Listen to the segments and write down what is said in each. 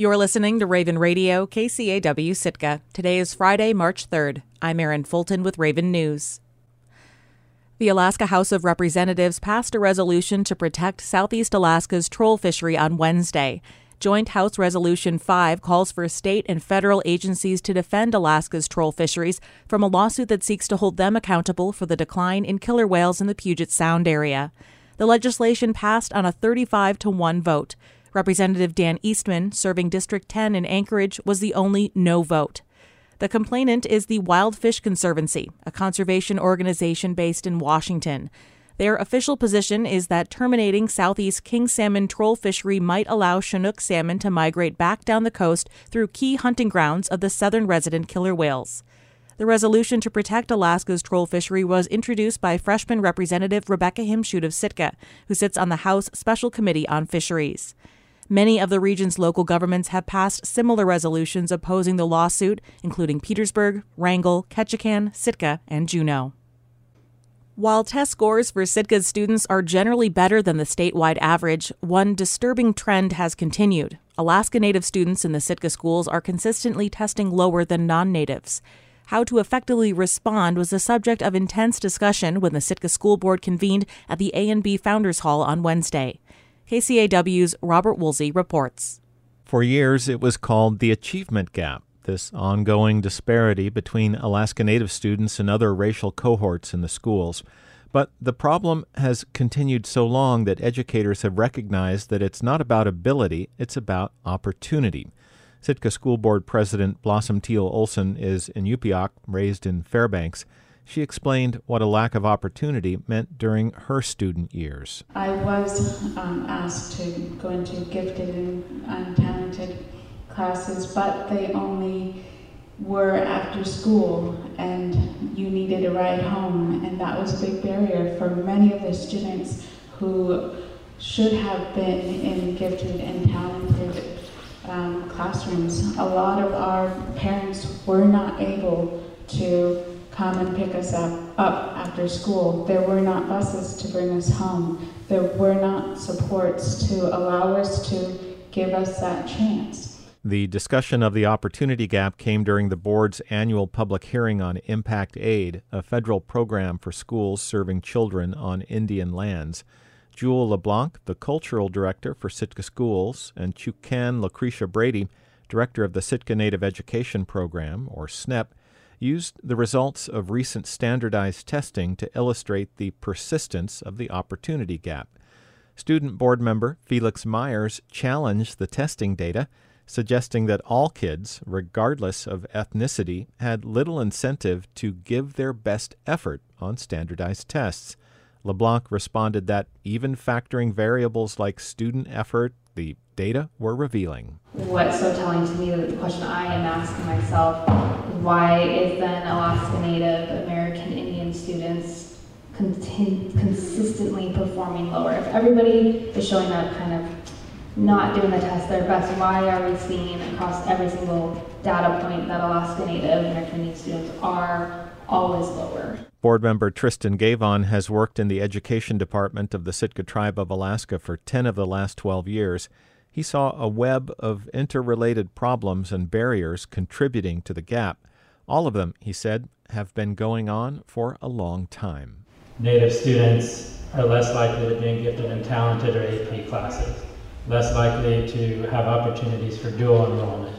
You're listening to Raven Radio, KCAW Sitka. Today is Friday, March 3rd. I'm Erin Fulton with Raven News. The Alaska House of Representatives passed a resolution to protect Southeast Alaska's troll fishery on Wednesday. Joint House Resolution 5 calls for state and federal agencies to defend Alaska's troll fisheries from a lawsuit that seeks to hold them accountable for the decline in killer whales in the Puget Sound area. The legislation passed on a 35 to 1 vote. Representative Dan Eastman, serving District 10 in Anchorage, was the only no vote. The complainant is the Wild Fish Conservancy, a conservation organization based in Washington. Their official position is that terminating southeast king salmon troll fishery might allow Chinook salmon to migrate back down the coast through key hunting grounds of the southern resident killer whales. The resolution to protect Alaska's troll fishery was introduced by freshman Representative Rebecca Himschoot of Sitka, who sits on the House Special Committee on Fisheries. Many of the region's local governments have passed similar resolutions opposing the lawsuit, including Petersburg, Wrangell, Ketchikan, Sitka, and Juneau. While test scores for Sitka's students are generally better than the statewide average, one disturbing trend has continued. Alaska Native students in the Sitka schools are consistently testing lower than non natives. How to effectively respond was the subject of intense discussion when the Sitka School Board convened at the A&B Founders Hall on Wednesday. KCAW's Robert Woolsey reports. For years, it was called the Achievement Gap, this ongoing disparity between Alaska Native students and other racial cohorts in the schools. But the problem has continued so long that educators have recognized that it's not about ability, it's about opportunity. Sitka School Board President Blossom Teal Olson is in Inupiaq, raised in Fairbanks. She explained what a lack of opportunity meant during her student years. I was um, asked to go into gifted and, and talented classes, but they only were after school and you needed a ride home, and that was a big barrier for many of the students who should have been in gifted and talented um, classrooms. A lot of our parents were not able to come and pick us up, up after school. There were not buses to bring us home. There were not supports to allow us to give us that chance. The discussion of the opportunity gap came during the board's annual public hearing on Impact Aid, a federal program for schools serving children on Indian lands. Jewel LeBlanc, the cultural director for Sitka Schools, and Chukan Lucretia Brady, director of the Sitka Native Education Program, or SNEP, used the results of recent standardized testing to illustrate the persistence of the opportunity gap. Student board member Felix Myers challenged the testing data, suggesting that all kids, regardless of ethnicity, had little incentive to give their best effort on standardized tests. LeBlanc responded that even factoring variables like student effort, the data were revealing. What's so telling to me, the question I am asking myself, why is then Alaska Native American Indian students consistently performing lower? If everybody is showing up kind of not doing the test their best, why are we seeing across every single data point that Alaska Native American Indian students are always lower? Board member Tristan Guevin has worked in the education department of the Sitka Tribe of Alaska for 10 of the last 12 years. He saw a web of interrelated problems and barriers contributing to the gap. All of them, he said, have been going on for a long time. Native students are less likely to be in gifted and talented or AP classes, less likely to have opportunities for dual enrollment,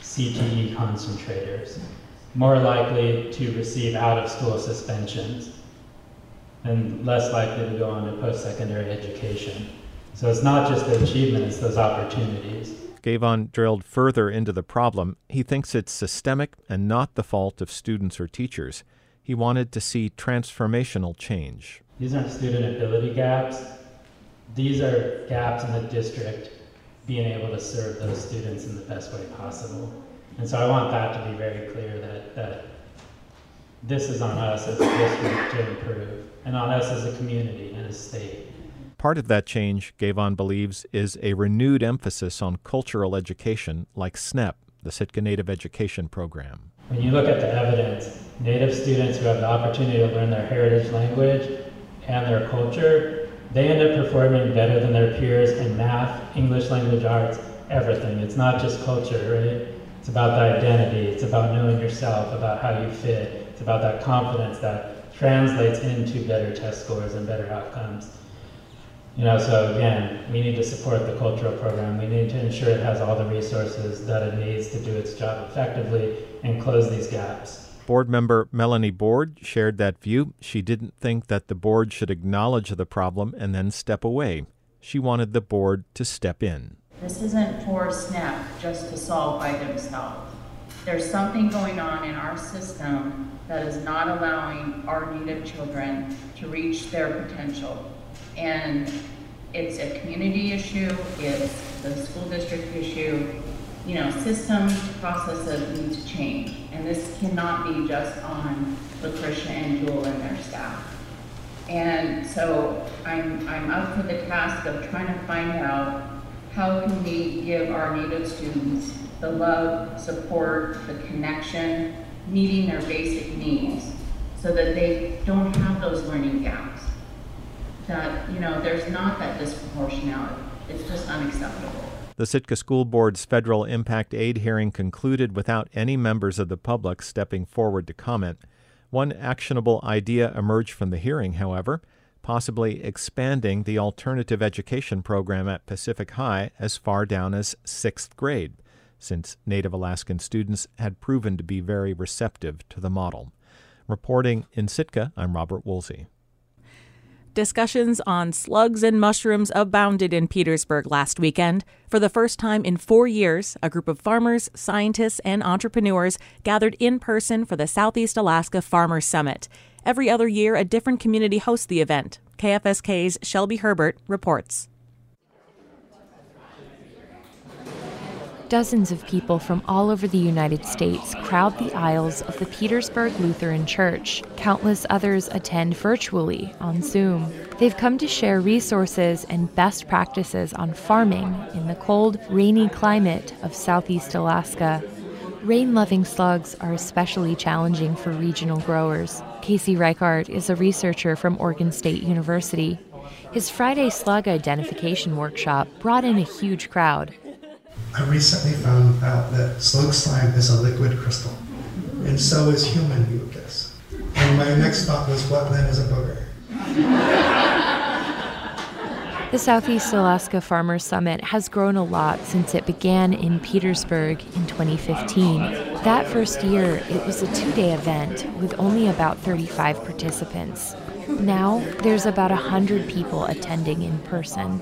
CTE concentrators, more likely to receive out of school suspensions, and less likely to go on to post secondary education. So it's not just the achievement, it's those opportunities. Guevin drilled further into the problem. He thinks it's systemic and not the fault of students or teachers. He wanted to see transformational change. These aren't student ability gaps. These are gaps in the district being able to serve those students in the best way possible. And so I want that to be very clear that, that this is on us as a district to improve, and on us as a community and a state. Part of that change, Guevin believes, is a renewed emphasis on cultural education like SNEP, the Sitka Native Education Program. When you look at the evidence, Native students who have the opportunity to learn their heritage language and their culture, they end up performing better than their peers in math, English language arts, everything. It's not just culture, right? It's about the identity. It's about knowing yourself, about how you fit. It's about that confidence that translates into better test scores and better outcomes. You know, so again, we need to support the cultural program. We need to ensure it has all the resources that it needs to do its job effectively and close these gaps. Board member Melanie Board shared that view. She didn't think that the board should acknowledge the problem and then step away. She wanted the board to step in. This isn't for SNEP just to solve by themselves. There's something going on in our system that is not allowing our Native children to reach their potential. And it's a community issue, it's the school district issue. You know, systems, processes need to change. And this cannot be just on Lucretia and Jewel and their staff. And so I'm, I'm up for the task of trying to find out how can we give our Native students the love, support, the connection, meeting their basic needs so that they don't have those learning gaps that, you know, there's not that disproportionality. It's just unacceptable. The Sitka School Board's federal impact aid hearing concluded without any members of the public stepping forward to comment. One actionable idea emerged from the hearing, however, possibly expanding the alternative education program at Pacific High as far down as sixth grade, since Native Alaskan students had proven to be very receptive to the model. Reporting in Sitka, I'm Robert Woolsey. Discussions on slugs and mushrooms abounded in Petersburg last weekend. For the first time in four years, a group of farmers, scientists, and entrepreneurs gathered in person for the Southeast Alaska Farmers Summit. Every other year, a different community hosts the event. KFSK's Shelby Herbert reports. Dozens of people from all over the United States crowd the aisles of the Petersburg Lutheran Church. Countless others attend virtually on Zoom. They've come to share resources and best practices on farming in the cold, rainy climate of southeast Alaska. Rain loving slugs are especially challenging for regional growers. Casey Richart is a researcher from Oregon State University. His Friday slug identification workshop brought in a huge crowd. I recently found out that slug slime is a liquid crystal, and so is human mucus. And my next thought was, what then is a booger? The Southeast Alaska Farmers Summit has grown a lot since it began in Petersburg in 2015. That first year, it was a two day event with only about 35 participants. Now, there's about 100 people attending in person.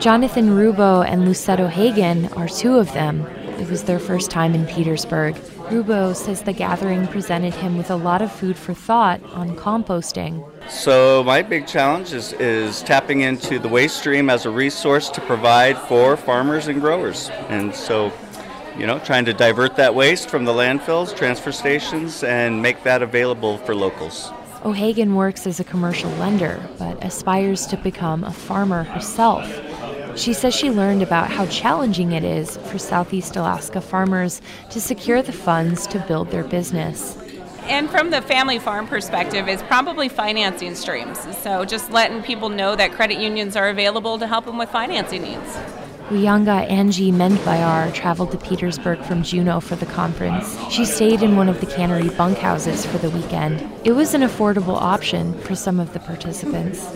Jonathan Rubo and Lucetto Hagen are two of them. It was their first time in Petersburg. Rubo says the gathering presented him with a lot of food for thought on composting. So, my big challenge is, is tapping into the waste stream as a resource to provide for farmers and growers. And so, you know, trying to divert that waste from the landfills, transfer stations, and make that available for locals. O'Hagan works as a commercial lender, but aspires to become a farmer herself. She says she learned about how challenging it is for Southeast Alaska farmers to secure the funds to build their business. And from the family farm perspective, is probably financing streams. So just letting people know that credit unions are available to help them with financing needs. Uyanga Angie Mendbayar traveled to Petersburg from Juneau for the conference. She stayed in one of the cannery bunkhouses for the weekend. It was an affordable option for some of the participants.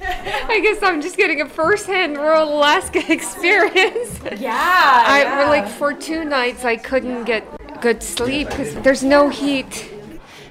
I guess I'm just getting a first-hand rural Alaska experience. Yeah, I yeah. like for two nights I couldn't get good sleep because there's no heat.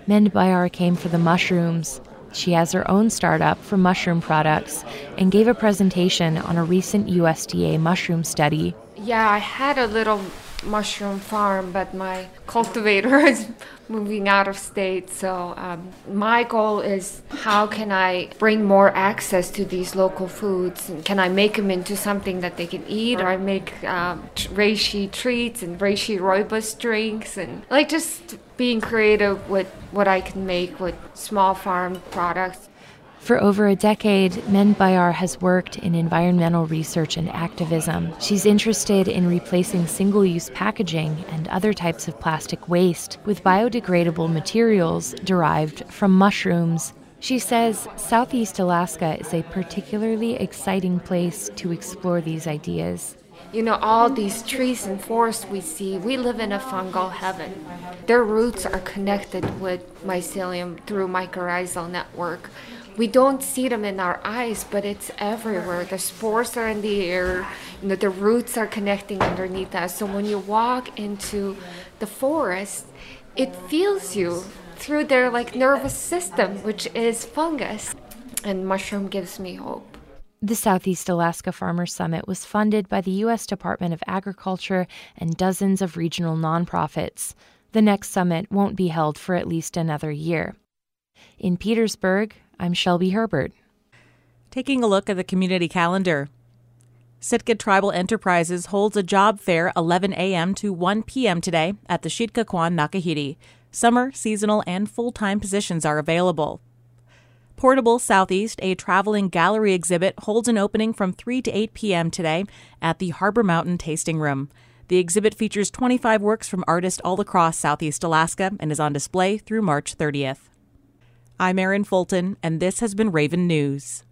Mendbayar came for the mushrooms. She has her own startup for mushroom products and gave a presentation on a recent USDA mushroom study. Yeah, I had a little mushroom farm, but my cultivator is moving out of state. So um, my goal is how can I bring more access to these local foods? And can I make them into something that they can eat? Or I make um, reishi treats and reishi rooibos drinks, and like just being creative with what I can make with small farm products. For over a decade, Mendbayar has worked in environmental research and activism. She's interested in replacing single use packaging and other types of plastic waste with biodegradable materials derived from mushrooms. She says Southeast Alaska is a particularly exciting place to explore these ideas. You know, all these trees and forests we see, we live in a fungal heaven. Their roots are connected with mycelium through mycorrhizal network. We don't see them in our eyes, but it's everywhere. The spores are in the air, you know, the roots are connecting underneath us. So when you walk into the forest, it feels you through their like nervous system, which is fungus. And mushroom gives me hope. The Southeast Alaska Farmers Summit was funded by the U.S. Department of Agriculture and dozens of regional nonprofits. The next summit won't be held for at least another year. In Petersburg, I'm Shelby Herbert. Taking a look at the community calendar. Sitka Tribal Enterprises holds a job fair 11 a.m. to 1 p.m. today at the Sheet'ka Kwaan Naa Kahidi. Summer, seasonal, and full time positions are available. Portable Southeast, a traveling gallery exhibit, holds an opening from 3 to 8 p.m. today at the Harbor Mountain Tasting Room. The exhibit features 25 works from artists all across Southeast Alaska and is on display through March 30th. I'm Erin Fulton, and this has been Raven News.